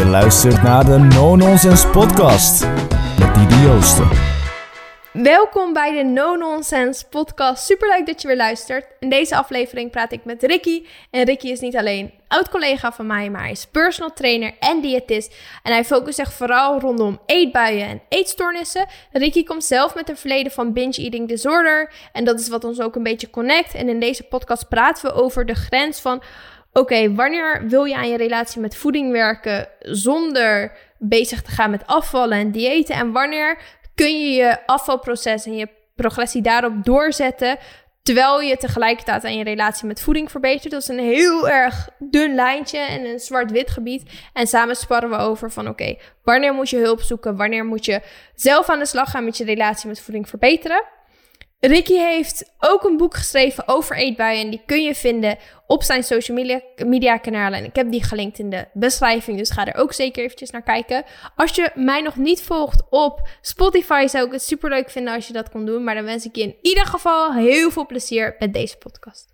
Je luistert naar de No Nonsense Podcast met Didi Joosten. Welkom bij de No Nonsense podcast. Superleuk dat je weer luistert. In deze aflevering praat ik met Ricky. En Ricky is niet alleen oud-collega van mij, maar hij is personal trainer en diëtist. En hij focust zich vooral rondom eetbuien en eetstoornissen. Ricky komt zelf met een verleden van binge eating disorder. En dat is wat ons ook een beetje connect. En in deze podcast praten we over de grens van... Oké, wanneer wil je aan je relatie met voeding werken zonder bezig te gaan met afvallen en diëten? En wanneer kun je je afvalproces en je progressie daarop doorzetten. Terwijl je tegelijkertijd aan je relatie met voeding verbetert. Dat is een heel erg dun lijntje en een zwart-wit gebied. En samen sparren we over van oké, wanneer moet je hulp zoeken? Wanneer moet je zelf aan de slag gaan met je relatie met voeding verbeteren? Ricky heeft ook een boek geschreven over eetbuien. En die kun je vinden op zijn social media, kanalen. En ik heb die gelinkt in de beschrijving. Dus ga er ook zeker eventjes naar kijken. Als je mij nog niet volgt op Spotify, zou ik het super leuk vinden als je dat kon doen. Maar dan wens ik je in ieder geval heel veel plezier met deze podcast.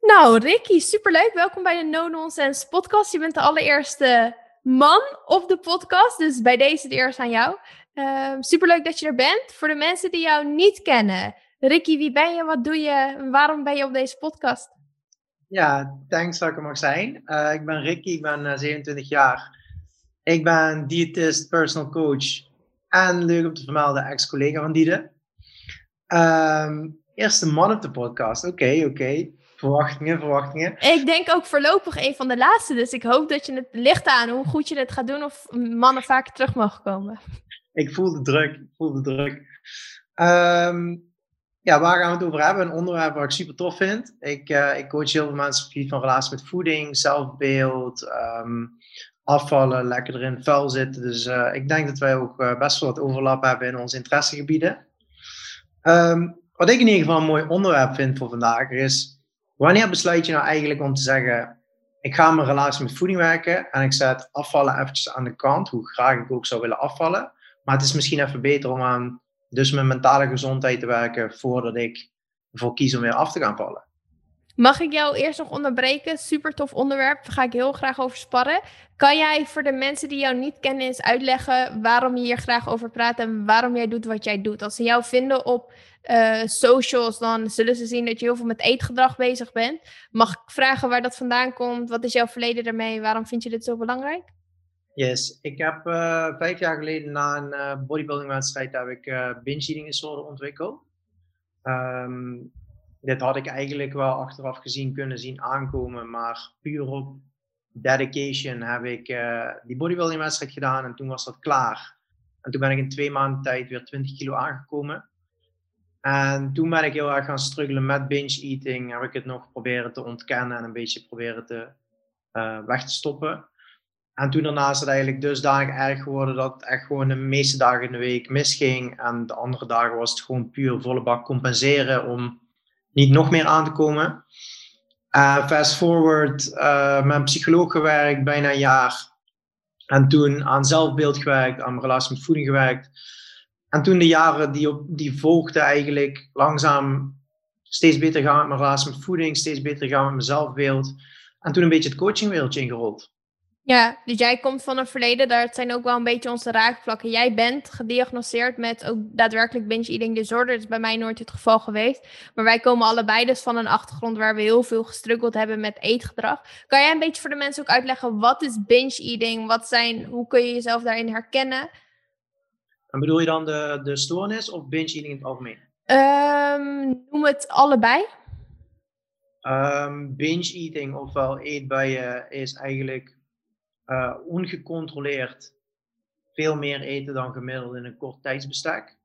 Nou, Ricky, superleuk. Welkom bij de No Nonsense podcast. Je bent de allereerste man op de podcast. Dus bij deze de eerste aan jou. Uh, superleuk dat je er bent. Voor de mensen die jou niet kennen, Ricky, wie ben je? Wat doe je? Waarom ben je op deze podcast? Ja, thanks dat ik er mag zijn. Uh, ik ben Ricky, ik ben uh, eh, 27 jaar. Ik ben diëtist, personal coach en leuk om te vermelden, ex-collega van Diede. Um, eerste man op de podcast, oké, okay, oké. Okay. Verwachtingen, verwachtingen. Ik denk ook voorlopig een van de laatste, dus ik hoop dat je het licht aan hoe goed je het gaat doen of mannen vaker terug mogen komen ik voel de druk. Ik voel de druk. Um, ja, waar gaan we het over hebben? Een onderwerp waar ik super tof vind. Ik, uh, ik coach heel veel mensen op van relatie met voeding, zelfbeeld, um, afvallen, lekker erin vuil zitten. Dus uh, ik denk dat wij ook uh, best wel wat overlap hebben in onze interessegebieden. Um, wat ik in ieder geval een mooi onderwerp vind voor vandaag is: wanneer besluit je nou eigenlijk om te zeggen: ik ga mijn relatie met voeding werken en ik zet afvallen eventjes aan de kant, hoe graag ik ook zou willen afvallen. Maar het is misschien even beter om aan dus mijn mentale gezondheid te werken voordat ik ervoor kies om weer af te gaan vallen. Mag ik jou eerst nog onderbreken? Super tof onderwerp. Daar ga ik heel graag over sparren. Kan jij voor de mensen die jou niet kennen eens uitleggen waarom je hier graag over praat en waarom jij doet wat jij doet? Als ze jou vinden op uh, socials, dan zullen ze zien dat je heel veel met eetgedrag bezig bent. Mag ik vragen waar dat vandaan komt? Wat is jouw verleden daarmee? Waarom vind je dit zo belangrijk? Yes, ik heb uh, vijf jaar geleden na een uh, bodybuildingwedstrijd heb ik uh, binge eating disorder ontwikkeld. Um, dit had ik eigenlijk wel achteraf gezien kunnen zien aankomen, maar puur op dedication heb ik die bodybuildingwedstrijd gedaan en toen was dat klaar. En toen ben ik in twee maanden tijd weer 20 kilo aangekomen. En toen ben ik heel erg gaan struggelen met binge eating. Heb ik het nog proberen te ontkennen en een beetje proberen te, weg te stoppen. En toen daarna is het eigenlijk dusdanig erg geworden dat het echt gewoon de meeste dagen in de week misging. En de andere dagen was het gewoon puur volle bak compenseren om niet nog meer aan te komen. Uh, fast forward, uh, met een psycholoog gewerkt, bijna een jaar. En toen aan zelfbeeld gewerkt, aan mijn relatie met voeding gewerkt. En toen de jaren die, op, die volgden eigenlijk langzaam steeds beter gaan met mijn relatie met voeding, steeds beter gaan met mijn zelfbeeld. En toen een beetje het coachingwereldje ingerold. Ja, dus jij komt van een verleden, daar zijn ook wel een beetje onze raakvlakken. Jij bent gediagnosticeerd met ook daadwerkelijk binge eating disorder. Dat is bij mij nooit het geval geweest. Maar wij komen allebei dus van een achtergrond waar we heel veel gestruggeld hebben met eetgedrag. Kan jij een beetje voor de mensen ook uitleggen, wat is binge eating? Wat zijn, hoe kun je jezelf daarin herkennen? En bedoel je dan de, de stoornis of binge eating in het algemeen? Um, noem het allebei. Um, binge eating, ofwel eetbuien, is eigenlijk uh, ongecontroleerd veel meer eten dan gemiddeld in een kort tijdsbestek.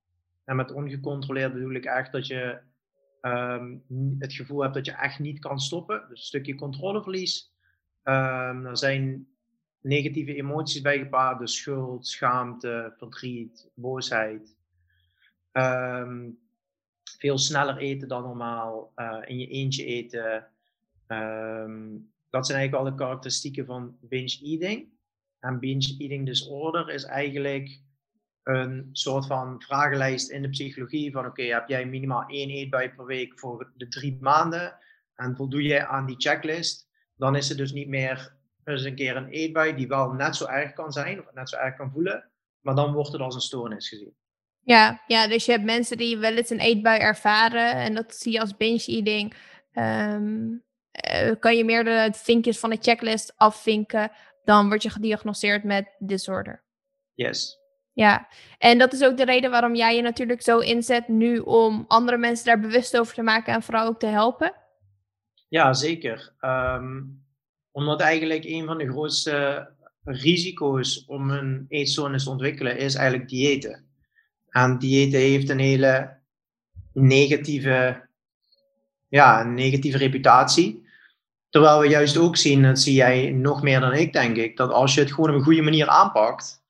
En met ongecontroleerd bedoel ik echt dat je um, het gevoel hebt dat je echt niet kan stoppen. Dus een stukje controleverlies. Um, er zijn negatieve emoties bij gepaard, dus schuld, schaamte, verdriet, boosheid. Um, veel sneller eten dan normaal, uh, in je eentje eten. Dat zijn eigenlijk alle karakteristieken van binge eating. En binge eating disorder is eigenlijk een soort van vragenlijst in de psychologie van oké, heb jij minimaal één eetbui per week voor de drie maanden en voldoe jij aan die checklist, dan is het dus niet meer eens een keer een eetbui die wel net zo erg kan zijn, of net zo erg kan voelen, maar dan wordt het als een stoornis gezien. Ja, ja, dus je hebt mensen die wel eens een eetbui ervaren en dat zie je als binge eating. Ehm, eh, kan je meer de vinkjes van de checklist afvinken, dan word je gediagnosticeerd met disorder. Yes. Ja, en dat is ook de reden waarom jij je natuurlijk zo inzet nu om andere mensen daar bewust over te maken en vooral ook te helpen. Ja, zeker. Ehm, omdat eigenlijk een van de grootste risico's om een eetstoornis te ontwikkelen is eigenlijk diëten. En diëten heeft een hele negatieve, ja, een negatieve reputatie. Terwijl we juist ook zien, dat zie jij nog meer dan ik denk ik, dat als je het gewoon op een goede manier aanpakt,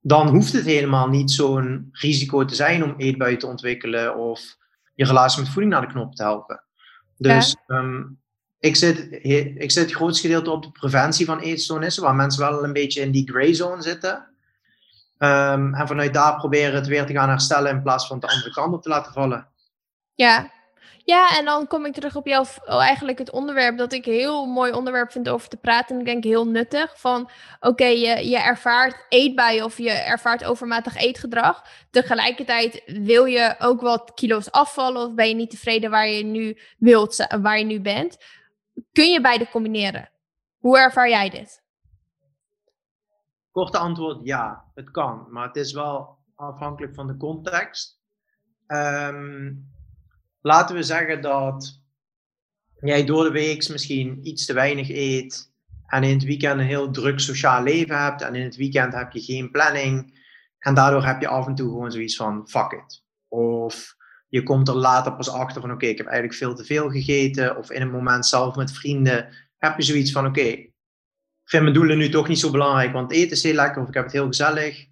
dan hoeft het helemaal niet zo'n risico te zijn om eetbuien te ontwikkelen of je relatie met voeding naar de knop te helpen. Dus ehm, ik, zit, ik zit het grootste gedeelte op de preventie van eetstoornissen, waar mensen wel een beetje in die gray zone zitten. Ehm, en vanuit daar proberen het weer te gaan herstellen in plaats van de andere kant op te laten vallen. Ja, ja, en dan kom ik terug op jouw, oh, eigenlijk het onderwerp dat ik heel mooi onderwerp vind over te praten. En ik denk heel nuttig. Van oké, je, je ervaart eetbuien of je ervaart overmatig eetgedrag. Tegelijkertijd wil je ook wat kilo's afvallen of ben je niet tevreden waar je nu wilt, waar je nu bent. Kun je beide combineren? Hoe ervaar jij dit? Korte antwoord ja, het kan. Maar het is wel afhankelijk van de context. Um, laten we zeggen dat jij door de week misschien iets te weinig eet en in het weekend een heel druk sociaal leven hebt en in het weekend heb je geen planning en daardoor heb je af en toe gewoon zoiets van fuck it. Of je komt er later pas achter van oké, ik heb eigenlijk veel te veel gegeten of in een moment zelf met vrienden heb je zoiets van oké, ik vind mijn doelen nu toch niet zo belangrijk, want eten is heel lekker of ik heb het heel gezellig.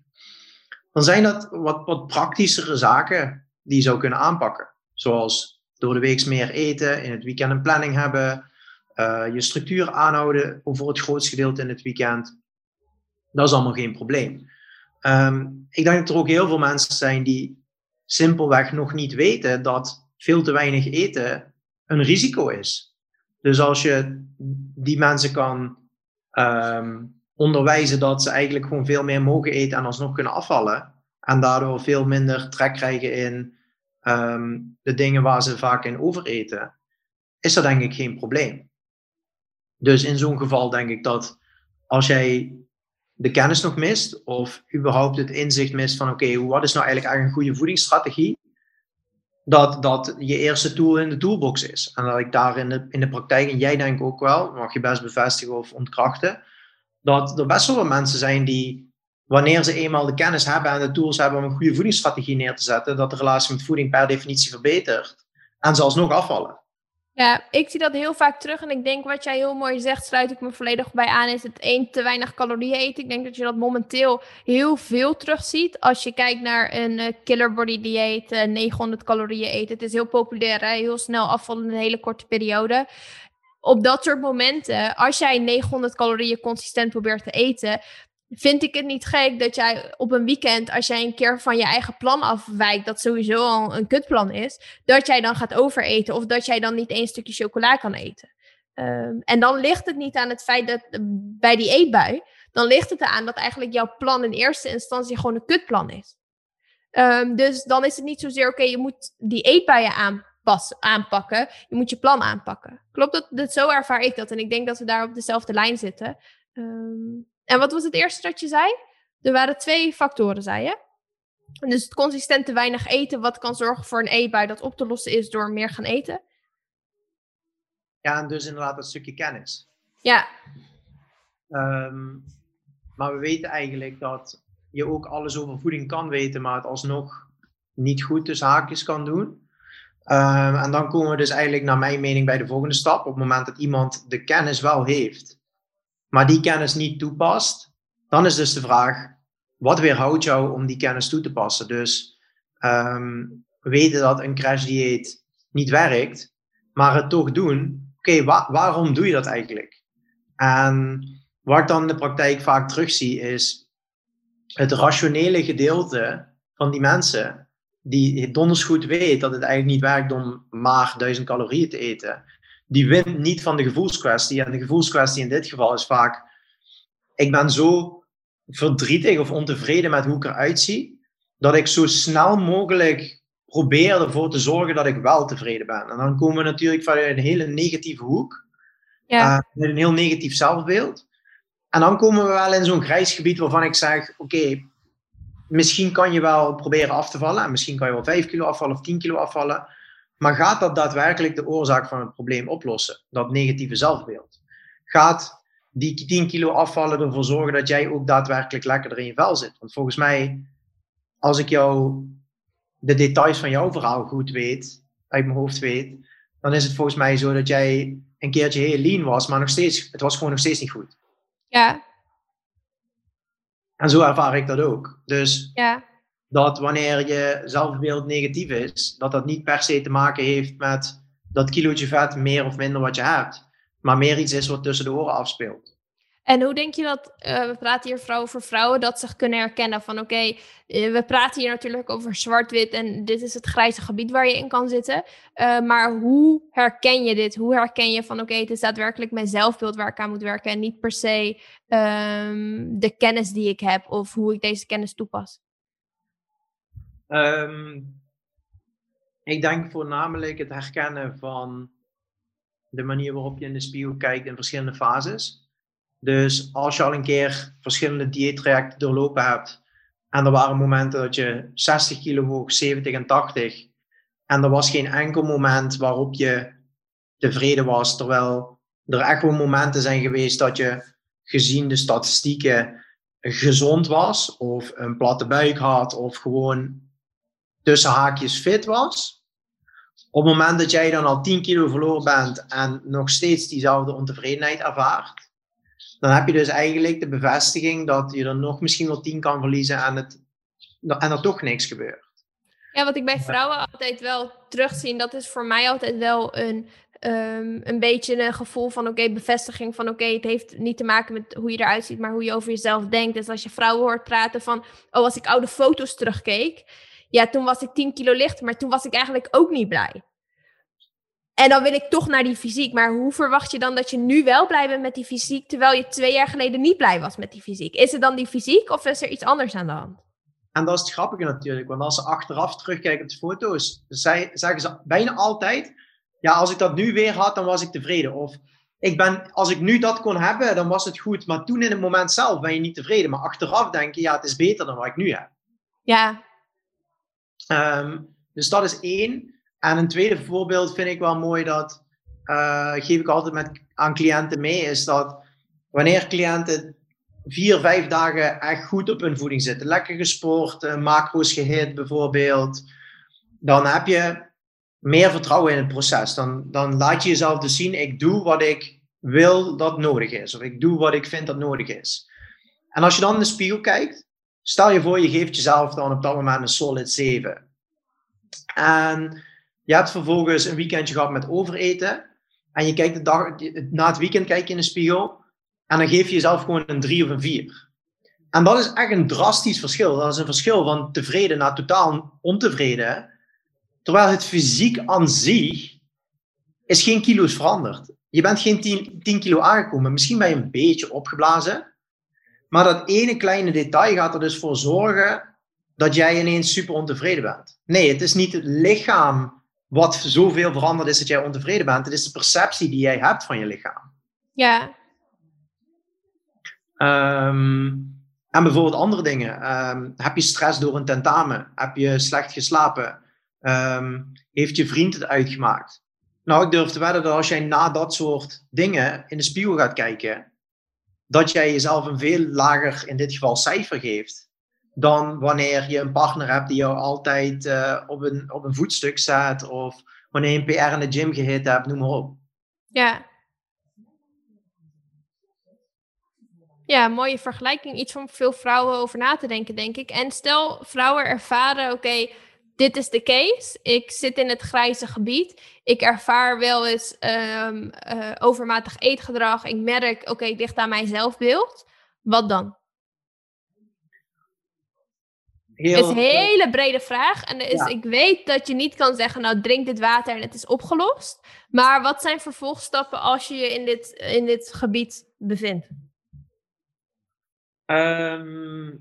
Dan zijn dat wat, wat praktischere zaken die je zou kunnen aanpakken. Zoals door de week meer eten, in het weekend een planning hebben, uh, je structuur aanhouden voor het grootste gedeelte in het weekend. Dat is allemaal geen probleem. Um, ik denk dat er ook heel veel mensen zijn die simpelweg nog niet weten dat veel te weinig eten een risico is. Dus als je die mensen kan um, onderwijzen dat ze eigenlijk gewoon veel meer mogen eten en alsnog kunnen afvallen, en daardoor veel minder trek krijgen in Ehm, de dingen waar ze vaak in overeten, is dat denk ik geen probleem. Dus in zo'n geval denk ik dat als jij de kennis nog mist, of überhaupt het inzicht mist van oké, wat is nou eigenlijk een goede voedingsstrategie, dat dat je eerste tool in de toolbox is. En dat ik daar in de, in de praktijk, en jij denk ook wel, mag je best bevestigen of ontkrachten, dat er best wel mensen zijn die wanneer ze eenmaal de kennis hebben en de tools hebben om een goede voedingsstrategie neer te zetten, dat de relatie met voeding per definitie verbetert en ze alsnog afvallen. Ja, ik zie dat heel vaak terug en ik denk wat jij heel mooi zegt, sluit ik me volledig bij aan, is het één te weinig calorieën eten. Ik denk dat je dat momenteel heel veel terugziet. Als je kijkt naar een uh, killer body dieet, uh, 900 calorieën eten. Het is heel populair, hè? heel snel afvallen in een hele korte periode op dat soort momenten, als jij 900 calorieën consistent probeert te eten, vind ik het niet gek dat jij op een weekend, als jij een keer van je eigen plan afwijkt, dat sowieso al een kutplan is, dat jij dan gaat overeten of dat jij dan niet één stukje chocola kan eten. Um, en dan ligt het niet aan het feit dat bij die eetbui, dan ligt het eraan dat eigenlijk jouw plan in eerste instantie gewoon een kutplan is. Um, dus dan is het niet zozeer, oké, je moet die eetbuien aanpassen, aanpakken, je moet je plan aanpakken. Klopt dat? dat? Zo ervaar ik dat en ik denk dat we daar op dezelfde lijn zitten. Um, en wat was het eerste dat je zei? Er waren twee factoren, zei je. Dus het consistent te weinig eten, wat kan zorgen voor een eetbui dat op te lossen is door meer gaan eten. Ja, en dus inderdaad dat stukje kennis. Ja. Um, maar we weten eigenlijk dat je ook alles over voeding kan weten, maar het alsnog niet goed tussen haakjes kan doen. Um, en dan komen we dus eigenlijk naar mijn mening bij de volgende stap. Op het moment dat iemand de kennis wel heeft, maar die kennis niet toepast, dan is dus de vraag, wat weerhoudt jou om die kennis toe te passen? Dus um, weten dat een crashdieet niet werkt, maar het toch doen. Oké, waarom doe je dat eigenlijk? En wat ik dan in de praktijk vaak terugzie is het rationele gedeelte van die mensen die donders goed weet dat het eigenlijk niet werkt om maar duizend calorieën te eten, die wint niet van de gevoelskwestie. En de gevoelskwestie in dit geval is vaak ik ben zo verdrietig of ontevreden met hoe ik eruit zie, dat ik zo snel mogelijk probeer ervoor te zorgen dat ik wel tevreden ben. En dan komen we natuurlijk vanuit een hele negatieve hoek, Ja, uh, met een heel negatief zelfbeeld. En dan komen we wel in zo'n grijs gebied waarvan ik zeg: Oké, misschien kan je wel proberen af te vallen. En misschien kan je wel 5 kilo afvallen of 10 kilo afvallen. Maar gaat dat daadwerkelijk de oorzaak van het probleem oplossen? Dat negatieve zelfbeeld. Gaat die 10 kilo afvallen ervoor zorgen dat jij ook daadwerkelijk lekkerder in je vel zit? Want volgens mij, als ik jou de details van jouw verhaal goed weet, uit mijn hoofd weet, dan is het volgens mij zo dat jij een keertje heel lean was, maar nog steeds, het was gewoon nog steeds niet goed. ja, En zo ervaar ik dat ook. Dus ja, dat wanneer je zelfbeeld negatief is, dat dat niet per se te maken heeft met dat kilootje vet meer of minder wat je hebt, maar meer iets is wat tussen de oren afspeelt. En hoe denk je dat, eh, we praten hier vooral over vrouwen, dat zich kunnen herkennen van oké, eh, we praten hier natuurlijk over zwart-wit en dit is het grijze gebied waar je in kan zitten. Eh, maar hoe herken je dit? Hoe herken je van oké, het is daadwerkelijk mijn zelfbeeld waar ik aan moet werken en niet per se ehm, de kennis die ik heb of hoe ik deze kennis toepas? Ehm, ik denk voornamelijk het herkennen van de manier waarop je in de spiegel kijkt in verschillende fases. Dus als je al een keer verschillende dieettrajecten doorlopen hebt en er waren momenten dat je 60 kilo woog, 70 en 80 en er was geen enkel moment waarop je tevreden was, terwijl er echt wel momenten zijn geweest dat je gezien de statistieken gezond was of een platte buik had of gewoon tussen haakjes fit was. Op het moment dat jij dan al 10 kilo verloren bent en nog steeds diezelfde ontevredenheid ervaart, dan heb je dus eigenlijk de bevestiging dat je er nog misschien wel 10 kan verliezen en, het, en er toch niks gebeurt. Ja, wat ik bij vrouwen altijd wel terugzie, dat is voor mij altijd wel een, um, een beetje een gevoel van oké, bevestiging van oké, het heeft niet te maken met hoe je eruit ziet, maar hoe je over jezelf denkt. Dus als je vrouwen hoort praten van, oh, als ik oude foto's terugkeek, ja, toen was ik 10 kilo lichter, maar toen was ik eigenlijk ook niet blij. En dan wil ik toch naar die fysiek. Maar hoe verwacht je dan dat je nu wel blij bent met die fysiek, terwijl je twee jaar geleden niet blij was met die fysiek? Is het dan die fysiek of is er iets anders aan de hand? En dat is het grappige natuurlijk, want als ze achteraf terugkijken op de foto's, zeggen ze bijna altijd, ja, als ik dat nu weer had, dan was ik tevreden. Of ik ben, als ik nu dat kon hebben, dan was het goed. Maar toen in het moment zelf ben je niet tevreden. Maar achteraf denk je, ja, het is beter dan wat ik nu heb. Ja. Um, dus dat is één. En een tweede voorbeeld vind ik wel mooi, dat uh, geef ik altijd met, aan cliënten mee, is dat wanneer cliënten vier, vijf dagen echt goed op hun voeding zitten, lekker gesport, uh, macro's gehit bijvoorbeeld, dan heb je meer vertrouwen in het proces. Dan, dan laat je jezelf dus zien, ik doe wat ik wil dat nodig is, of ik doe wat ik vind dat nodig is. En als je dan in de spiegel kijkt, stel je voor, je geeft jezelf dan op dat moment een solid 7. En je hebt vervolgens een weekendje gehad met overeten. En je kijkt de dag, na het weekend kijk je in de spiegel. En dan geef je jezelf gewoon een 3 of een 4. En dat is echt een drastisch verschil. Dat is een verschil van tevreden naar totaal ontevreden. Terwijl het fysiek aan zich is geen kilo's veranderd. Je bent geen 10, 10 kilo aangekomen. Misschien ben je een beetje opgeblazen. Maar dat ene kleine detail gaat er dus voor zorgen dat jij ineens super ontevreden bent. Nee, het is niet het lichaam wat zoveel veranderd is dat jij ontevreden bent. Het is de perceptie die jij hebt van je lichaam. Ja. Um, en bijvoorbeeld andere dingen. Um, heb je stress door een tentamen? Heb je slecht geslapen? Um, heeft je vriend het uitgemaakt? Nou, ik durf te wedden dat als jij na dat soort dingen in de spiegel gaat kijken, dat jij jezelf een veel lager, in dit geval, cijfer geeft dan wanneer je een partner hebt die jou altijd uh, op, een, op een voetstuk zet. Of wanneer je een PR in de gym gehit hebt, noem maar op. Ja. Ja, mooie vergelijking. Iets om veel vrouwen over na te denken, denk ik. En stel, vrouwen ervaren, oké, dit is de case. Ik zit in het grijze gebied. Ik ervaar wel eens um, uh, overmatig eetgedrag. Ik merk, oké, okay, ligt aan mijn zelfbeeld. Wat dan? Heel, het is een hele brede vraag. En is, ja. ik weet dat je niet kan zeggen, nou drink dit water en het is opgelost. Maar wat zijn vervolgstappen als je je in dit, in dit gebied bevindt? Ehm,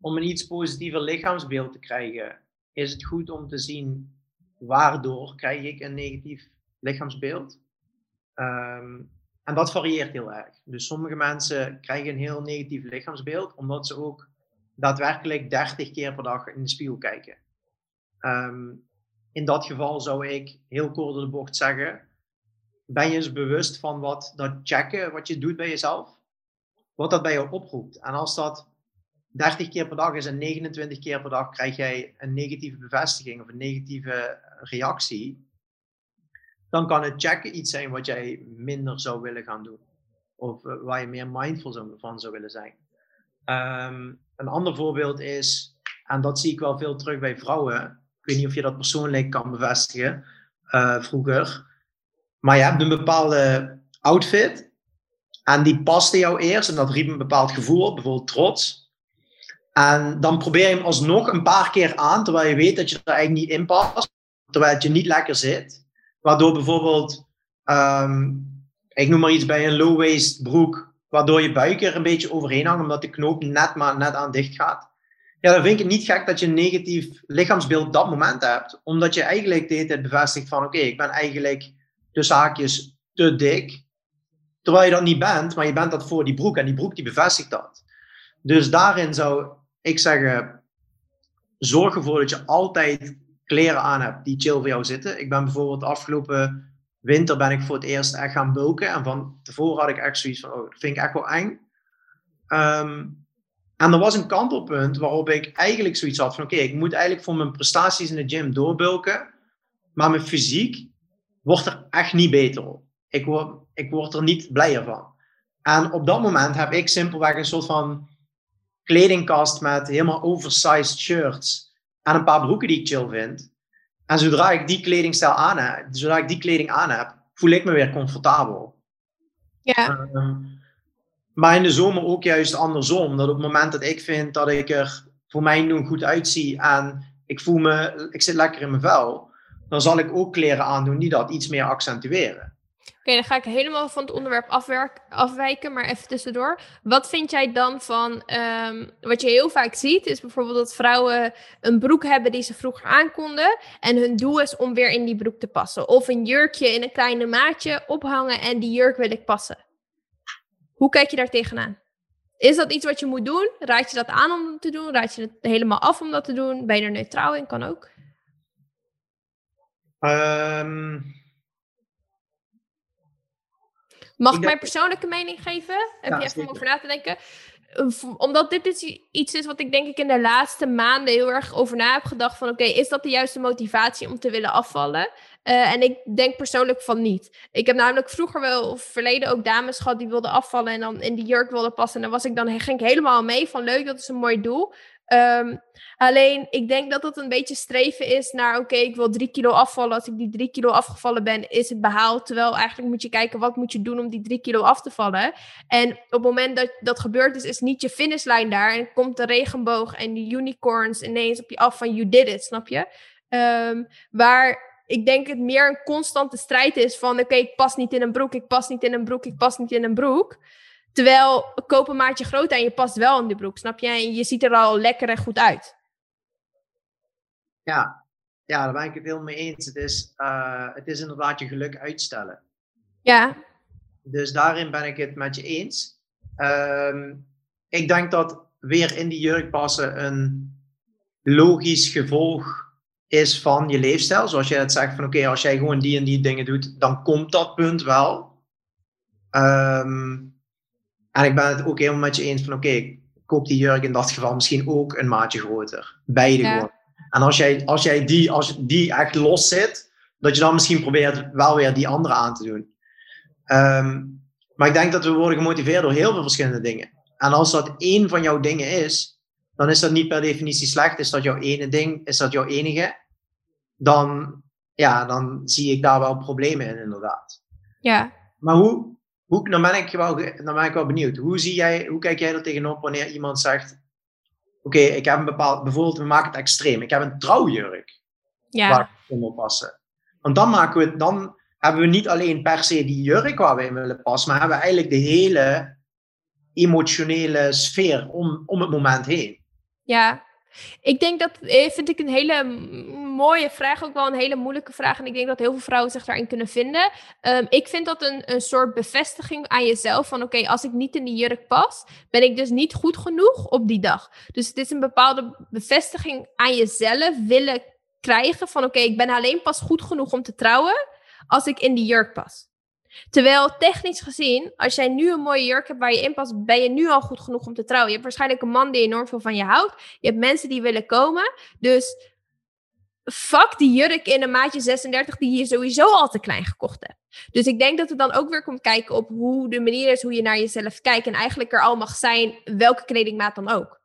om een iets positiever lichaamsbeeld te krijgen, is het goed om te zien waardoor krijg ik een negatief lichaamsbeeld. Ehm, en dat varieert heel erg. Dus sommige mensen krijgen een heel negatief lichaamsbeeld, omdat ze ook daadwerkelijk 30 keer per dag in de spiegel kijken. Ehm, in dat geval zou ik heel kort door de bocht zeggen: ben je eens bewust van wat dat checken, wat je doet bij jezelf, wat dat bij jou oproept. En als dat 30 keer per dag is en 29 keer per dag krijg jij een negatieve bevestiging of een negatieve reactie, dan kan het checken iets zijn wat jij minder zou willen gaan doen. Of eh, waar je meer mindful van zou willen zijn. Ehm, een ander voorbeeld is, en dat zie ik wel veel terug bij vrouwen. Ik weet niet of je dat persoonlijk kan bevestigen uh, vroeger. Maar je hebt een bepaalde outfit. En die paste jou eerst en dat riep een bepaald gevoel op, bijvoorbeeld trots. En dan probeer je hem alsnog een paar keer aan, terwijl je weet dat je er eigenlijk niet in past. Terwijl het je niet lekker zit. Waardoor bijvoorbeeld, ehm, ik noem maar iets bij een low-waist broek, waardoor je buik er een beetje overheen hangt, omdat de knoop net maar net aan dicht gaat. Ja, dan vind ik het niet gek dat je een negatief lichaamsbeeld dat moment hebt. Omdat je eigenlijk de hele tijd bevestigt van, oké, ik ben eigenlijk de haakjes te dik. Terwijl je dat niet bent, maar je bent dat voor die broek en die broek die bevestigt dat. Dus daarin zou ik zeggen, zorg ervoor dat je altijd kleren aan hebt die chill voor jou zitten. Ik ben bijvoorbeeld afgelopen winter ben ik voor het eerst echt gaan bulken. En van tevoren had ik echt zoiets van, oh, dat vind ik echt wel eng. Ehm, en er was een kantelpunt waarop ik eigenlijk zoiets had van, oké, ik moet eigenlijk voor mijn prestaties in de gym doorbulken. Maar mijn fysiek wordt er echt niet beter op. Ik word, ik word er niet blijer van. En op dat moment heb ik simpelweg een soort van kledingkast met helemaal oversized shirts en een paar broeken die ik chill vind. En zodra ik die kledingstijl aan heb, zodra ik die kleding aan heb, voel ik me weer comfortabel. Ja. Ehm, maar in de zomer ook juist andersom. Dat op het moment dat ik vind dat ik er voor mij nu goed uitzie en ik voel me, ik zit lekker in mijn vel, dan zal ik ook kleren aandoen die dat iets meer accentueren. Oké, dan ga ik helemaal van het onderwerp afwijken, maar even tussendoor. Wat vind jij dan van, ehm, wat je heel vaak ziet, is bijvoorbeeld dat vrouwen een broek hebben die ze vroeger aankonden. En hun doel is om weer in die broek te passen. Of een jurkje in een kleine maatje ophangen en die jurk wil ik passen. Hoe kijk je daar tegenaan? Is dat iets wat je moet doen? Raad je dat aan om te doen? Raad je het helemaal af om dat te doen? Ben je er neutraal in? Kan ook. Um, Mag ik, mijn persoonlijke mening geven? Heb je even om over na te denken? Omdat dit is iets is wat ik denk ik in de laatste maanden heel erg over na heb gedacht van oké, is dat de juiste motivatie om te willen afvallen? Uh, en ik denk persoonlijk van niet. Ik heb namelijk vroeger wel verleden ook dames gehad die wilden afvallen en dan in die jurk wilden passen. En dan was ik dan ging ik helemaal mee van leuk, dat is een mooi doel. Um, alleen, ik denk dat het een beetje streven is naar, oké, ik wil drie kilo afvallen. Als ik die drie kilo afgevallen ben, is het behaald. Terwijl eigenlijk moet je kijken, wat moet je doen om die drie kilo af te vallen? En op het moment dat dat gebeurt is, is niet je finishlijn daar. En komt de regenboog en de unicorns ineens op je af van, you did it, snap je? Um, waar ik denk het meer een constante strijd is van, oké, ik pas niet in een broek, ik pas niet in een broek, ik pas niet in een broek. Terwijl koop een maatje groter en je past wel in de broek, snap je? En je ziet er al lekker en goed uit. Ja, ja daar ben ik het helemaal mee eens. Het is, uh, het is inderdaad je geluk uitstellen. Ja. Dus daarin ben ik het met je eens. Uh, ik denk dat weer in die jurk passen een logisch gevolg is van je leefstijl. Zoals jij het zegt van oké, als jij gewoon die en die dingen doet, dan komt dat punt wel. Um, en ik ben het ook helemaal met je eens van oké, okay, koop die jurk in dat geval misschien ook een maatje groter. Beide gewoon. En als jij, als jij die, als die echt los zit, dat je dan misschien probeert wel weer die andere aan te doen. Um, maar ik denk dat we worden gemotiveerd door heel veel verschillende dingen. En als dat één van jouw dingen is, dan is dat niet per definitie slecht. Is dat jouw ene ding? Is dat jouw enige? Dan, ja, dan zie ik daar wel problemen in, inderdaad. Ja. Maar hoe, hoe, dan, ben ik wel, dan ben ik wel benieuwd. Hoe, zie jij, hoe kijk jij er tegenop wanneer iemand zegt: Oké, ik heb een bepaald, bijvoorbeeld, we maken het extreem. Ik heb een trouwjurk ja. waar ik in wil passen. Want dan, maken we, dan hebben we niet alleen per se die jurk waar we in willen passen, maar hebben we eigenlijk de hele emotionele sfeer om, om het moment heen. Ja, ik denk dat, eh, vind ik een hele mooie vraag, ook wel een hele moeilijke vraag. En ik denk dat heel veel vrouwen zich daarin kunnen vinden. Um, ik vind dat een, een soort bevestiging aan jezelf van oké, als ik niet in die jurk pas, ben ik dus niet goed genoeg op die dag. Dus het is een bepaalde bevestiging aan jezelf willen krijgen van oké, ik ben alleen pas goed genoeg om te trouwen als ik in die jurk pas. Terwijl technisch gezien, als jij nu een mooie jurk hebt waar je in past, ben je nu al goed genoeg om te trouwen. Je hebt waarschijnlijk een man die enorm veel van je houdt. Je hebt mensen die willen komen. Dus fuck die jurk in een maatje 36 die je sowieso al te klein gekocht hebt. Dus ik denk dat het dan ook weer komt kijken op hoe de manier is hoe je naar jezelf kijkt. En eigenlijk er al mag zijn, welke kledingmaat dan ook.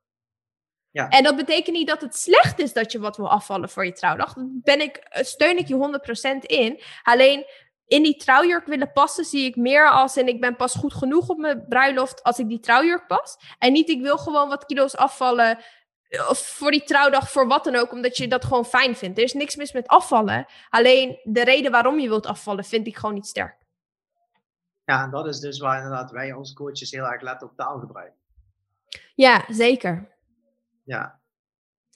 Ja. En dat betekent niet dat het slecht is dat je wat wil afvallen voor je trouwdag. Daar ben ik, steun ik je 100% in. Alleen in die trouwjurk willen passen, zie ik meer als en ik ben pas goed genoeg op mijn bruiloft als ik die trouwjurk pas. En niet ik wil gewoon wat kilo's afvallen eh, of voor die trouwdag, voor wat dan ook, omdat je dat gewoon fijn vindt. Er is niks mis met afvallen. Alleen de reden waarom je wilt afvallen, vind ik gewoon niet sterk. Ja, en dat is dus waar inderdaad wij als coaches heel erg letten op taalgebruik. Ja, zeker. Ja,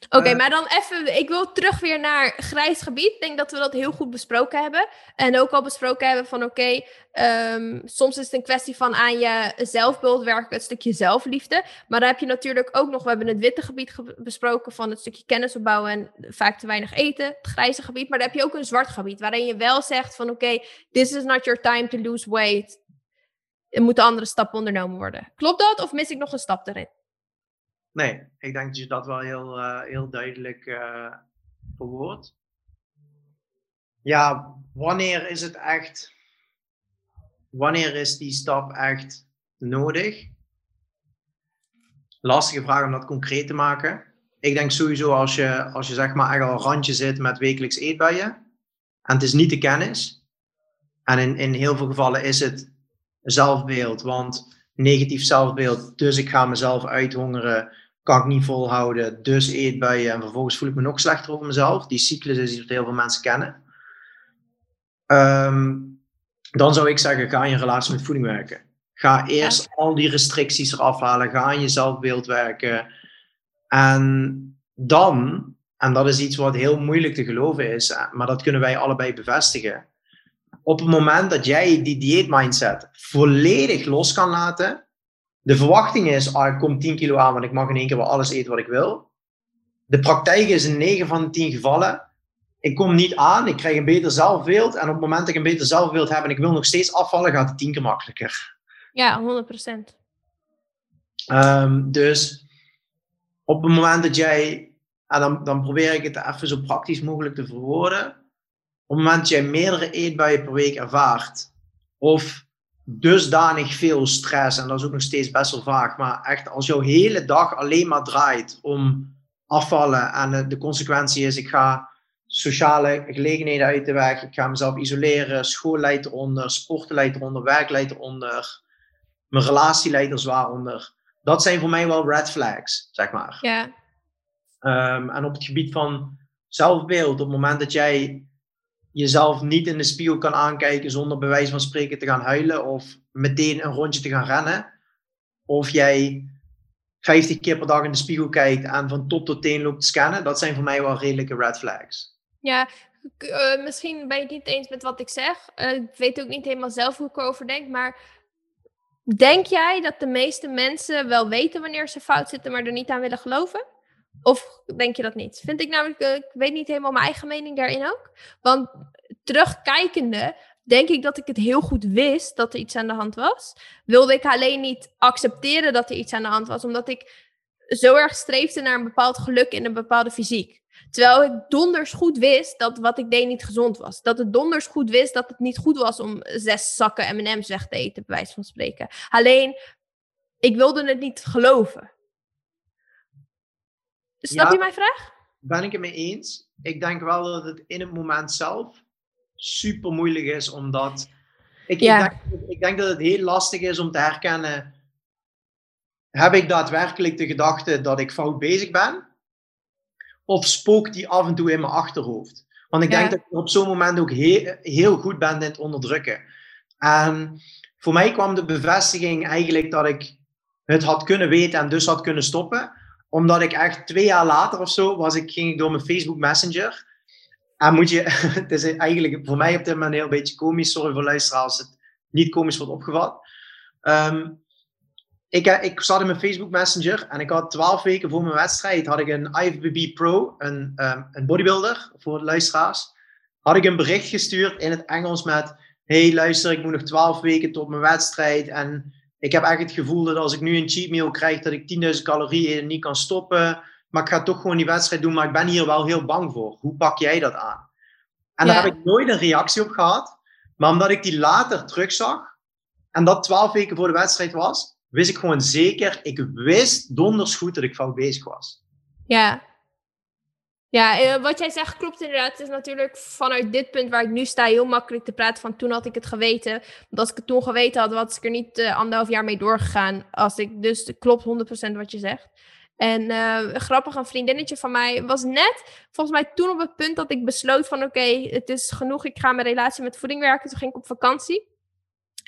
Oké, eh, maar dan even, ik wil terug weer naar grijs gebied. Ik denk dat we dat heel goed besproken hebben. En ook al besproken hebben van oké, ehm, soms is het een kwestie van aan je zelfbeeld werken, het stukje zelfliefde. Maar dan heb je natuurlijk ook nog, we hebben het witte gebied besproken van het stukje kennis opbouwen en vaak te weinig eten, het grijze gebied. Maar dan heb je ook een zwart gebied, waarin je wel zegt van oké, this is not your time to lose weight. Er moeten andere stappen ondernomen worden. Klopt dat of mis ik nog een stap erin? Nee, ik denk dat je dat wel heel, uh, heel duidelijk uh, verwoordt. Ja, wanneer is het echt, wanneer is die stap echt nodig? Lastige vraag om dat concreet te maken. Ik denk sowieso als je, als je zeg maar echt al randje zit met wekelijks eetbuien en het is niet de kennis. En in, in heel veel gevallen is het zelfbeeld, want negatief zelfbeeld, dus ik ga mezelf uithongeren kan ik niet volhouden, dus eetbuien en vervolgens voel ik me nog slechter over mezelf. Die cyclus is iets wat heel veel mensen kennen. Ehm, dan zou ik zeggen, ga in je relatie met voeding werken. Ga eerst al die restricties eraf halen, ga aan je zelfbeeld werken. En dan, en dat is iets wat heel moeilijk te geloven is, maar dat kunnen wij allebei bevestigen. Op het moment dat jij die dieetmindset volledig los kan laten, de verwachting is, ah, ik kom 10 kilo aan, want ik mag in één keer wel alles eten wat ik wil. De praktijk is in 9 van de 10 gevallen, ik kom niet aan, ik krijg een beter zelfbeeld. En op het moment dat ik een beter zelfbeeld heb en ik wil nog steeds afvallen, gaat het 10 keer makkelijker. Ja, 100%. Um, ehm, dus op het moment dat jij, en dan, dan probeer ik het even zo praktisch mogelijk te verwoorden. Op het moment dat jij meerdere eetbuien per week ervaart, of dusdanig veel stress, en dat is ook nog steeds best wel vaak, maar echt als jouw hele dag alleen maar draait om afvallen en de, consequentie is, ik ga sociale gelegenheden uit de weg, ik ga mezelf isoleren, school leidt eronder, sporten leidt eronder, werk leidt eronder, mijn relatie leidt er zwaar onder. Dat zijn voor mij wel red flags, zeg maar. Ja. Ehm, en op het gebied van zelfbeeld, op het moment dat jij jezelf niet in de spiegel kan aankijken zonder bij wijze van spreken te gaan huilen of meteen een rondje te gaan rennen. Of jij 50 keer per dag in de spiegel kijkt en van top tot teen loopt te scannen. Dat zijn voor mij wel redelijke red flags. Ja, uh, misschien ben je het niet eens met wat ik zeg. Uh, ik weet ook niet helemaal zelf hoe ik erover denk. Maar denk jij dat de meeste mensen wel weten wanneer ze fout zitten, maar er niet aan willen geloven? Of denk je dat niet? Vind ik namelijk, eh, ik weet niet helemaal mijn eigen mening daarin ook. Want terugkijkende, denk ik dat ik het heel goed wist dat er iets aan de hand was. Wilde ik alleen niet accepteren dat er iets aan de hand was, omdat ik zo erg streefde naar een bepaald geluk in een bepaalde fysiek. Terwijl ik donders goed wist dat wat ik deed niet gezond was. Dat het donders goed wist dat het niet goed was om zes zakken M&M's weg te eten, bij wijze van spreken. Alleen, ik wilde het niet geloven. Snap je mijn vraag? Ben ik het mee eens. Ik denk wel dat het in het moment zelf super moeilijk is, omdat ik, ik, denk, ik denk dat het heel lastig is om te herkennen. Heb ik daadwerkelijk de gedachte dat ik fout bezig ben? Of spookt die af en toe in mijn achterhoofd? Want ik denk dat ik op zo'n moment ook heel, heel goed ben in het onderdrukken. En voor mij kwam de bevestiging eigenlijk dat ik het had kunnen weten en dus had kunnen stoppen. Omdat ik echt twee jaar later of zo was ik, ging ik door mijn Facebook Messenger. En moet je, het is eigenlijk voor mij op dit moment een beetje komisch. Sorry voor luisteraars als het niet komisch wordt opgevat. Ehm, ik, ik zat in mijn Facebook Messenger en ik had twaalf weken voor mijn wedstrijd had ik een IFBB Pro, een, um, een bodybuilder voor de luisteraars, had ik een bericht gestuurd in het Engels met hey luister, ik moet nog twaalf weken tot mijn wedstrijd en ik heb echt het gevoel dat als ik nu een cheat meal krijg, dat ik 10.000 calorieën niet kan stoppen. Maar ik ga toch gewoon die wedstrijd doen, maar ik ben hier wel heel bang voor. Hoe pak jij dat aan? En daar heb ik nooit een reactie op gehad. Maar omdat ik die later terugzag en dat twaalf weken voor de wedstrijd was, wist ik gewoon zeker, ik wist donders goed dat ik fout bezig was. Ja. Ja, eh, wat jij zegt klopt inderdaad. Het is natuurlijk vanuit dit punt waar ik nu sta heel makkelijk te praten van toen had ik het geweten. Want als ik het toen geweten had, was ik er niet uh, anderhalf jaar mee doorgegaan. Als ik, dus klopt 100% wat je zegt. En uh, grappig, een vriendinnetje van mij was net, volgens mij toen op het punt dat ik besloot van oké, het is genoeg, ik ga mijn relatie met voeding werken. Toen ging ik op vakantie.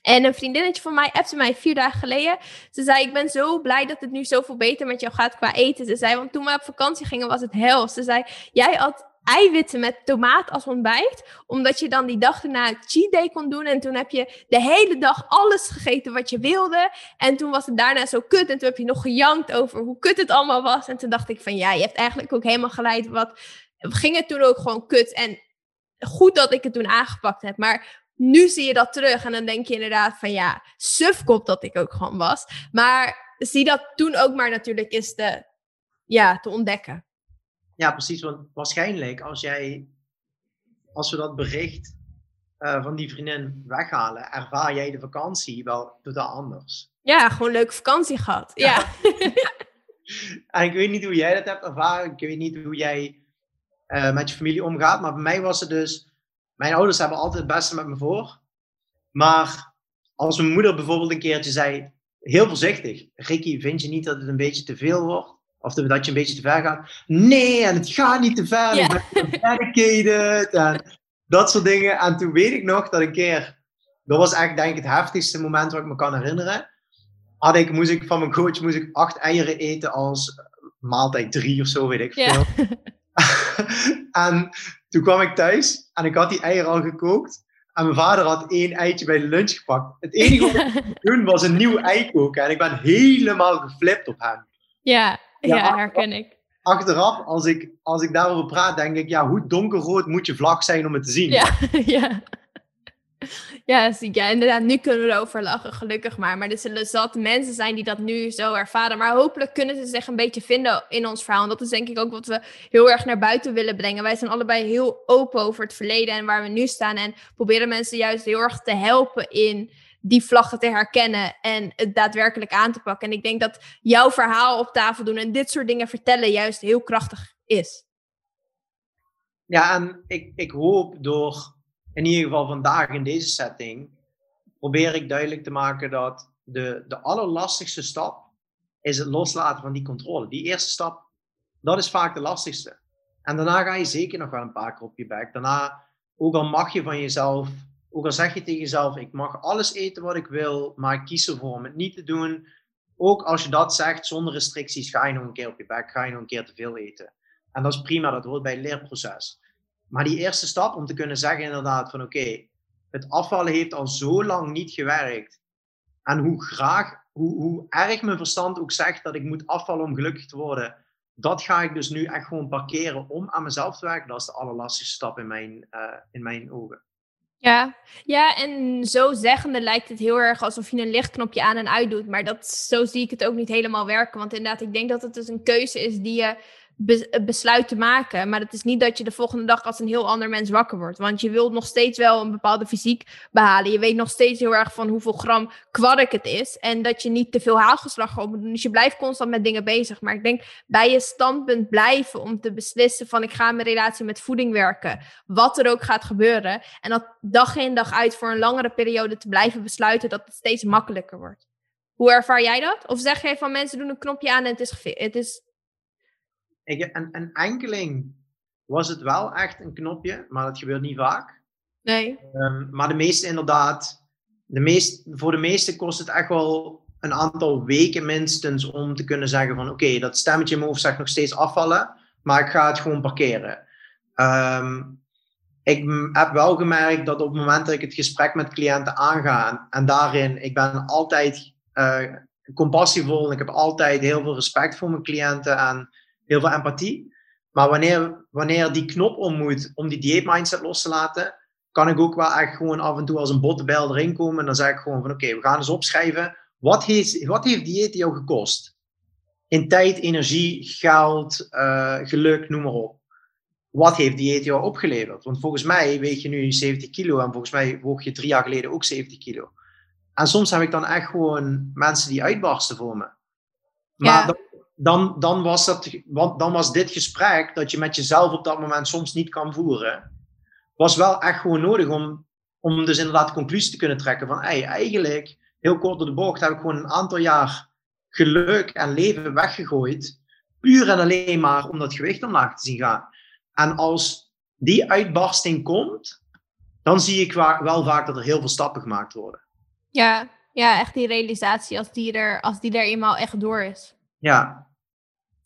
En een vriendinnetje van mij appte mij vier dagen geleden. Ze zei, ik ben zo blij dat het nu zoveel beter met jou gaat qua eten. Ze zei, want toen we op vakantie gingen was het hel. Ze zei, jij had eiwitten met tomaat als ontbijt. Omdat je dan die dag erna cheat day kon doen. En toen heb je de hele dag alles gegeten wat je wilde. En toen was het daarna zo kut. En toen heb je nog gejankt over hoe kut het allemaal was. En toen dacht ik van, ja, je hebt eigenlijk ook helemaal geleid. Wat ging het toen ook gewoon kut. En goed dat ik het toen aangepakt heb. Maar nu zie je dat terug en dan denk je inderdaad van ja, sufkop dat ik ook gewoon was. Maar zie dat toen ook maar natuurlijk is te, ja, te ontdekken. Ja, precies. Want waarschijnlijk als jij, als we dat bericht uh, van die vriendin weghalen, ervaar jij de vakantie wel totaal anders. Ja, gewoon leuke vakantie gehad. Ja. en ik weet niet hoe jij dat hebt ervaren. Ik weet niet hoe jij uh, met je familie omgaat. Maar bij mij was het dus mijn ouders hebben altijd het beste met me voor. Maar als mijn moeder bijvoorbeeld een keertje zei, heel voorzichtig, Ricky, vind je niet dat het een beetje te veel wordt? Of dat je een beetje te ver gaat? Nee, en het gaat niet te ver. Ja. Ik ben dedicated en dat soort dingen. En toen weet ik nog dat een keer, dat was eigenlijk denk ik het heftigste moment wat ik me kan herinneren. Had ik, moest ik van mijn coach moest ik acht eieren eten als maaltijd drie of zo, weet ik veel. Ja. en toen kwam ik thuis en ik had die eieren al gekookt. En mijn vader had één eitje bij de lunch gepakt. Het enige wat ik doen was een nieuw ei koken. En ik ben helemaal geflipt op hem. Ja, ja, ja herken ik. Achteraf, als ik, als ik daarover praat, denk ik, ja, hoe donkerrood moet je vlak zijn om het te zien? Ja, ja. Ja, ja, inderdaad. Nu kunnen we erover lachen, gelukkig maar. Maar er zullen zat mensen zijn die dat nu zo ervaren. Maar hopelijk kunnen ze zich een beetje vinden in ons verhaal. En dat is denk ik ook wat we heel erg naar buiten willen brengen. Wij zijn allebei heel open over het verleden en waar we nu staan. En proberen mensen juist heel erg te helpen in die vlaggen te herkennen en het daadwerkelijk aan te pakken. En ik denk dat jouw verhaal op tafel doen en dit soort dingen vertellen juist heel krachtig is. Ja, en ik, ik hoop door in ieder geval vandaag in deze setting, probeer ik duidelijk te maken dat de, de allerlastigste stap is het loslaten van die controle. Die eerste stap, dat is vaak de lastigste. En daarna ga je zeker nog wel een paar keer op je bek. Daarna, ook al mag je van jezelf, ook al zeg je tegen jezelf, ik mag alles eten wat ik wil, maar ik kies ervoor om het niet te doen. Ook als je dat zegt zonder restricties, ga je nog een keer op je bek, ga je nog een keer te veel eten. En dat is prima, dat hoort bij het leerproces. Maar die eerste stap om te kunnen zeggen inderdaad van oké, het afvallen heeft al zo lang niet gewerkt. En hoe graag, hoe, hoe erg mijn verstand ook zegt dat ik moet afvallen om gelukkig te worden, dat ga ik dus nu echt gewoon parkeren om aan mezelf te werken. Dat is de allerlastigste stap in mijn, uh, in mijn ogen. Ja, ja, en zo zeggende lijkt het heel erg alsof je een lichtknopje aan en uit doet. Maar dat, zo zie ik het ook niet helemaal werken. Want inderdaad, ik denk dat het dus een keuze is die je besluit te maken. Maar het is niet dat je de volgende dag als een heel ander mens wakker wordt. Want je wilt nog steeds wel een bepaalde fysiek behalen. Je weet nog steeds heel erg van hoeveel gram kwark het is. En dat je niet te veel haalgeslag op moet doen. Dus je blijft constant met dingen bezig. Maar ik denk bij je standpunt blijven om te beslissen van ik ga mijn relatie met voeding werken. Wat er ook gaat gebeuren. En dat dag in dag uit voor een langere periode te blijven besluiten dat het steeds makkelijker wordt. Hoe ervaar jij dat? Of zeg jij van mensen doen een knopje aan en het is, het is een, een enkeling was het wel echt een knopje, maar dat gebeurt niet vaak. Nee. Um, maar de meeste inderdaad, de meest, voor de meeste kost het echt wel een aantal weken minstens om te kunnen zeggen van oké, dat stemmetje in mijn hoofd zegt nog steeds afvallen, maar ik ga het gewoon parkeren. Ehm, ik heb wel gemerkt dat op het moment dat ik het gesprek met cliënten aanga en daarin, ik ben altijd uh, compassievol en ik heb altijd heel veel respect voor mijn cliënten en heel veel empathie. Maar wanneer, wanneer die knop om moet om die dieet mindset los te laten, kan ik ook wel echt gewoon af en toe als een bottebel erin komen. En dan zeg ik gewoon van oké, we gaan eens opschrijven. Wat heeft, wat heeft dieet jou gekost? In tijd, energie, geld, uh, geluk, noem maar op. Wat heeft dieet jou opgeleverd? Want volgens mij weeg je nu 70 kilo en volgens mij woog je drie jaar geleden ook 70 kilo. En soms heb ik dan echt gewoon mensen die uitbarsten voor me. Maar dan, dan, dan, was dat, dan was dit gesprek dat je met jezelf op dat moment soms niet kan voeren was wel echt gewoon nodig om, om dus inderdaad de conclusie te kunnen trekken van hey, eigenlijk, heel kort door de bocht, heb ik gewoon een aantal jaar geluk en leven weggegooid. Puur en alleen maar om dat gewicht omlaag te zien gaan. En als die uitbarsting komt, dan zie ik wel vaak dat er heel veel stappen gemaakt worden. Ja, ja echt die realisatie als die er, als die er eenmaal echt door is. Ja.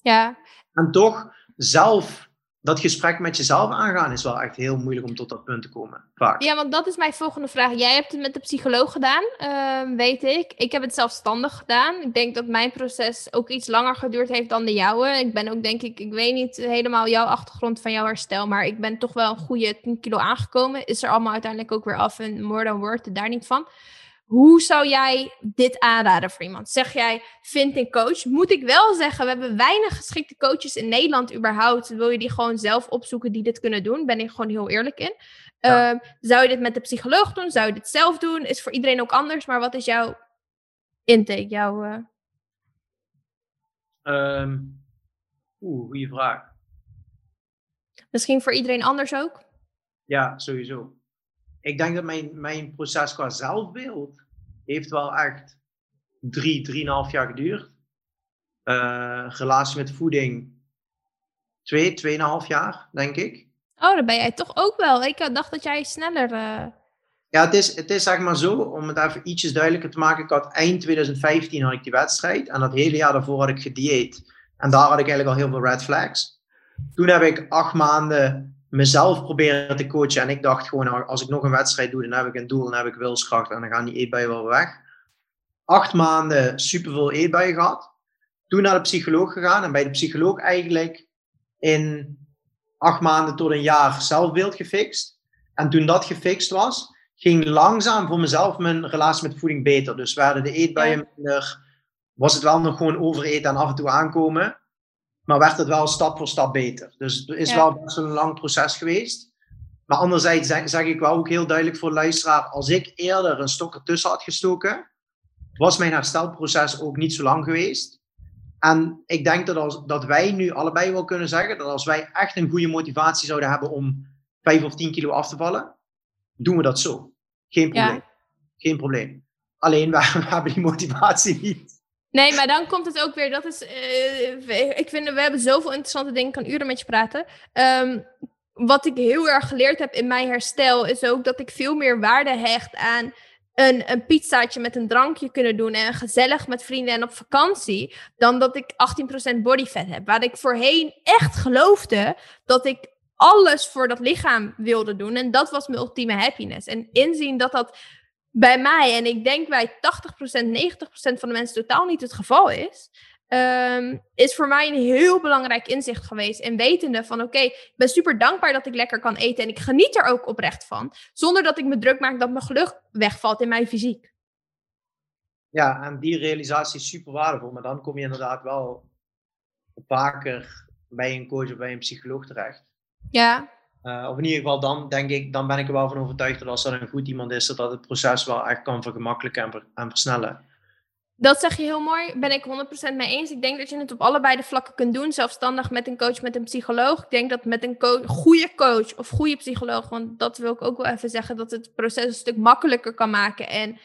Ja. En toch zelf dat gesprek met jezelf aangaan is wel echt heel moeilijk om tot dat punt te komen. Vaak. Ja, want dat is mijn volgende vraag. Jij hebt het met de psycholoog gedaan, uh, weet ik. Ik heb het zelfstandig gedaan. Ik denk dat mijn proces ook iets langer geduurd heeft dan de jouwe. Ik ben ook, denk ik, ik weet niet helemaal jouw achtergrond van jouw herstel, maar ik ben toch wel een goede 10 kilo aangekomen. Is er allemaal uiteindelijk ook weer af en more than word, daar niet van. Hoe zou jij dit aanraden voor iemand? Zeg jij, vind een coach? Moet ik wel zeggen, we hebben weinig geschikte coaches in Nederland überhaupt. Wil je die gewoon zelf opzoeken die dit kunnen doen? Ben ik gewoon heel eerlijk in. Ehm, zou je dit met de psycholoog doen? Zou je dit zelf doen? Is voor iedereen ook anders. Maar wat is jouw intake? Jouw, uh... um, Oeh, goede vraag. Misschien voor iedereen anders ook? Ja, sowieso. Ik denk dat mijn, mijn proces qua zelfbeeld heeft wel echt drie, drieënhalf jaar geduurd. Uh, relatie met voeding twee, tweeënhalf jaar, denk ik. Oh, dan ben jij toch ook wel. Ik dacht dat jij sneller... Uh... Ja, het is, het is zeg maar zo, om het even ietsjes duidelijker te maken. Ik had eind 2015 had ik die wedstrijd. En dat hele jaar daarvoor had ik gedieet. En daar had ik eigenlijk al heel veel red flags. Toen heb ik acht maanden mezelf proberen te coachen. En ik dacht gewoon, nou, als ik nog een wedstrijd doe, dan heb ik een doel, dan heb ik wilskracht en dan gaan die eetbuien wel weg. Acht maanden superveel eetbuien gehad. Toen naar de psycholoog gegaan en bij de psycholoog eigenlijk in acht maanden tot een jaar zelfbeeld gefixt. En toen dat gefixt was, ging langzaam voor mezelf mijn relatie met voeding beter. Dus werden de eetbuien minder, was het wel nog gewoon overeten en af en toe aankomen. Maar werd het wel stap voor stap beter. Dus het is wel best een lang proces geweest. Maar anderzijds zeg, ik wel ook heel duidelijk voor de luisteraar: als ik eerder een stok ertussen had gestoken, was mijn herstelproces ook niet zo lang geweest. En ik denk dat, als, dat wij nu allebei wel kunnen zeggen dat als wij echt een goede motivatie zouden hebben om 5 of 10 kilo af te vallen, doen we dat zo. Geen probleem. Geen probleem. Alleen we hebben die motivatie niet. Nee, maar dan komt het ook weer. Dat is. Uh, ik vind we hebben zoveel interessante dingen. Ik kan uren met je praten. Ehm, wat ik heel erg geleerd heb in mijn herstel. Is ook dat ik veel meer waarde hecht aan. Een, een pizzaatje met een drankje kunnen doen. En gezellig met vrienden en op vakantie. Dan dat ik 18% bodyfat heb. Waar ik voorheen echt geloofde dat ik alles voor dat lichaam wilde doen. En dat was mijn ultieme happiness. En inzien dat dat bij mij, en ik denk bij 80%, 90% van de mensen totaal niet het geval is, um, is voor mij een heel belangrijk inzicht geweest. En wetende van oké, ik ben super dankbaar dat ik lekker kan eten en ik geniet er ook oprecht van. Zonder dat ik me druk maak dat mijn geluk wegvalt in mijn fysiek. Ja, en die realisatie is super waardevol. Maar dan kom je inderdaad wel vaker bij een coach of bij een psycholoog terecht. Ja. Uh, of in ieder geval dan denk ik, dan ben ik er wel van overtuigd dat als er een goed iemand is, dat het proces wel echt kan vergemakkelijken en, en versnellen. Dat zeg je heel mooi, ben ik 100% mee eens. Ik denk dat je het op allebei de vlakken kunt doen, zelfstandig met een coach, met een psycholoog. Ik denk dat met een goede coach of goede psycholoog, want dat wil ik ook wel even zeggen, dat het proces een stuk makkelijker kan maken. En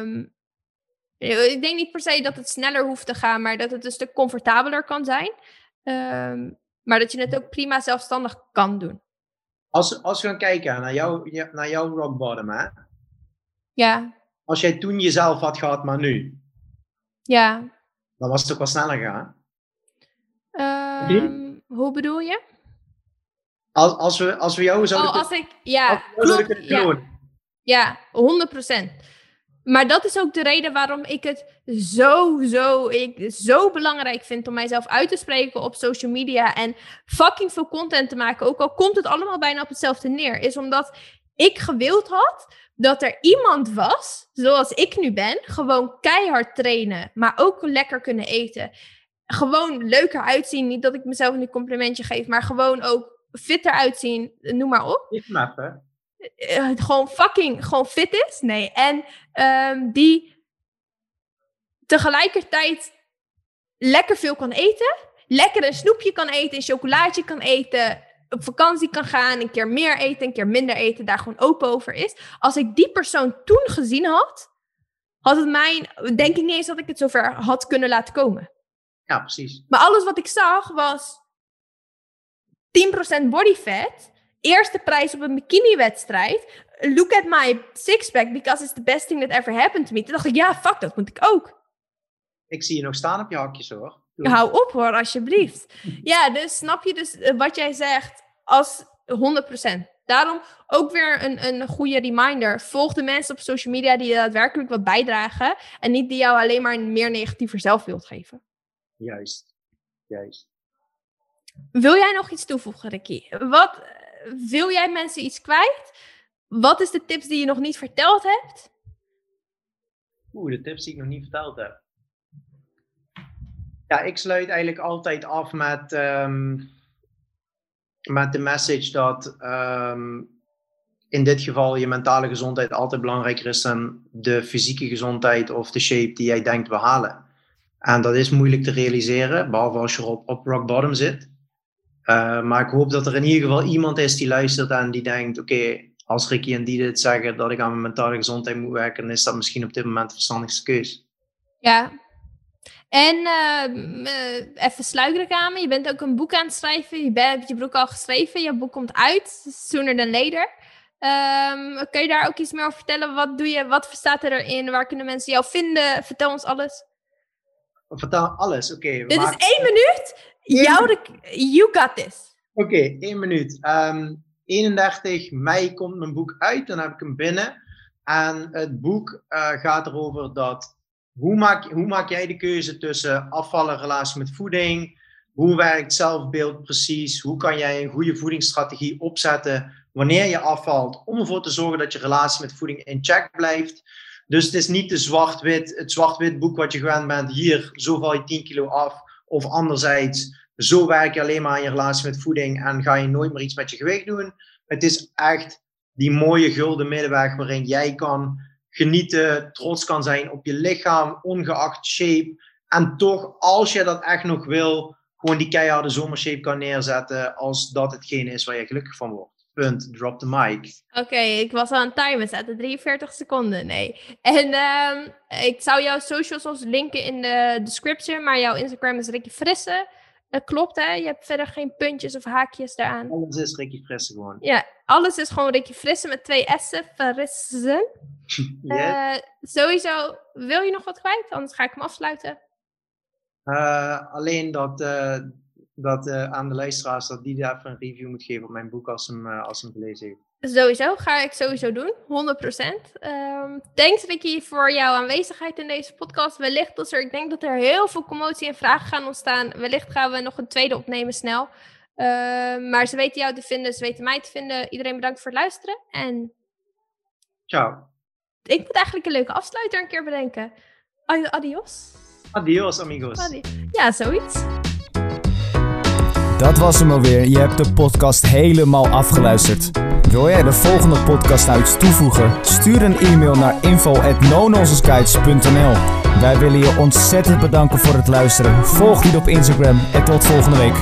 um, ik denk niet per se dat het sneller hoeft te gaan, maar dat het een stuk comfortabeler kan zijn. Um, maar dat je het ook prima zelfstandig kan doen. Als, als we gaan kijken naar, jou, naar jouw rock bottom, hè? Ja. Als jij toen jezelf had gehad, maar nu. Ja. Dan was het ook wel sneller gegaan. Ehm, Hoe bedoel je? Als, als, we, als we jou zouden, Oh, als ik... Ja, als we klopt. kunnen Ja, ja, 100%. Maar dat is ook de reden waarom ik het zo, zo, ik, zo belangrijk vind om mijzelf uit te spreken op social media en fucking veel content te maken. Ook al komt het allemaal bijna op hetzelfde neer. Is omdat ik gewild had dat er iemand was, zoals ik nu ben, gewoon keihard trainen, maar ook lekker kunnen eten. Gewoon leuker uitzien. Niet dat ik mezelf een complimentje geef, maar gewoon ook fitter uitzien, noem maar op hem even. Eh, gewoon fucking gewoon fit is. Nee. En ehm, die tegelijkertijd lekker veel kan eten. Lekker een snoepje kan eten, een chocolaatje kan eten. Op vakantie kan gaan, een keer meer eten, een keer minder eten. Daar gewoon open over is. Als ik die persoon toen gezien had, had het mij, denk ik niet eens dat ik het zover had kunnen laten komen. Ja, precies. Maar alles wat ik zag was 10% body fat. Eerste prijs op een bikini-wedstrijd. Look at my six-pack because it's the best thing that ever happened to me. Toen dacht ik, ja, fuck, dat moet ik ook. Ik zie je nog staan op je hakjes hoor. Hou op hoor, alsjeblieft. Ja, dus snap je dus eh, wat jij zegt als 100%. Daarom ook weer een, een goede reminder. Volg de mensen op social media die daadwerkelijk wat bijdragen. En niet die jou alleen maar een meer negatiever zelfbeeld geven. Juist. Juist. Wil jij nog iets toevoegen, Ricky? Wat, wil jij mensen iets kwijt? Wat is de tips die je nog niet verteld hebt? Oeh, de tips die ik nog niet verteld heb. Ja, ik sluit eigenlijk altijd af met, ehm, met de message dat ehm, in dit geval je mentale gezondheid altijd belangrijker is dan de fysieke gezondheid of de shape die jij denkt we halen. En dat is moeilijk te realiseren, behalve als je op, op rock bottom zit. Uh, maar ik hoop dat er in ieder geval iemand is die luistert en die denkt: oké, als Ricky en die dit zeggen dat ik aan mijn mentale gezondheid moet werken, dan is dat misschien op dit moment de verstandigste keus. Ja. En uh, even sluikreclame. Je bent ook een boek aan het schrijven. Je bent, hebt je boek al geschreven. Je boek komt uit, sooner than later. Um, kun je daar ook iets meer over vertellen? Wat doe je? Wat staat er erin? Waar kunnen mensen jou vinden? Vertel ons alles. Vertel alles, oké. Okay, Dit is één minuut. Jou you got this. Oké, okay, één minuut. Um, 31 mei komt mijn boek uit, dan heb ik hem binnen. En het boek uh, gaat erover dat hoe maak, hoe maak jij de keuze tussen afvallen, relatie met voeding? Hoe werkt zelfbeeld precies? Hoe kan jij een goede voedingsstrategie opzetten wanneer je afvalt, om ervoor te zorgen dat je relatie met voeding in check blijft? Dus het is niet de zwart-wit, het zwart-wit boek wat je gewend bent. Hier, zo val je 10 kilo af. Of anderzijds, zo werk je alleen maar aan je relatie met voeding en ga je nooit meer iets met je gewicht doen. Het is echt die mooie gulden middenweg waarin jij kan genieten, trots kan zijn op je lichaam, ongeacht shape. En toch, als je dat echt nog wil, gewoon die keiharde zomershape kan neerzetten als dat hetgene is waar je gelukkig van wordt. Punt. Drop the mic. Oké, okay, ik was aan het timen zetten. 43 seconden. Nee. En um, ik zou jouw socials ons linken in de description. Maar jouw Instagram is Ricky Frisse. Dat klopt, hè? Je hebt verder geen puntjes of haakjes daaraan. Alles is Ricky Frisse gewoon. Ja, alles is gewoon Ricky Frisse met twee S'en. Frisse. yes. uh, sowieso, wil je nog wat kwijt? Anders ga ik hem afsluiten. Uh, alleen dat, uh, dat uh, aan de luisteraars dat die daar even een review moet geven op mijn boek als hem, als hem gelezen heeft. Sowieso, ga ik sowieso doen, 100%. Um, thanks Ricky voor jouw aanwezigheid in deze podcast. Wellicht als er, ik denk dat er heel veel commotie en vragen gaan ontstaan. Wellicht gaan we nog een tweede opnemen snel. Uh, maar ze weten jou te vinden, ze weten mij te vinden. Iedereen bedankt voor het luisteren en... Ciao. Ik moet eigenlijk een leuke afsluiter een keer bedenken. Adios. Adios, amigos. Adi ja, zoiets. Dat was hem alweer. Je hebt de podcast helemaal afgeluisterd. Wil jij de volgende podcast nou iets toevoegen? Stuur een e-mail naar info.nononsenskites.nl Wij willen je ontzettend bedanken voor het luisteren. Volg die op Instagram en tot volgende week.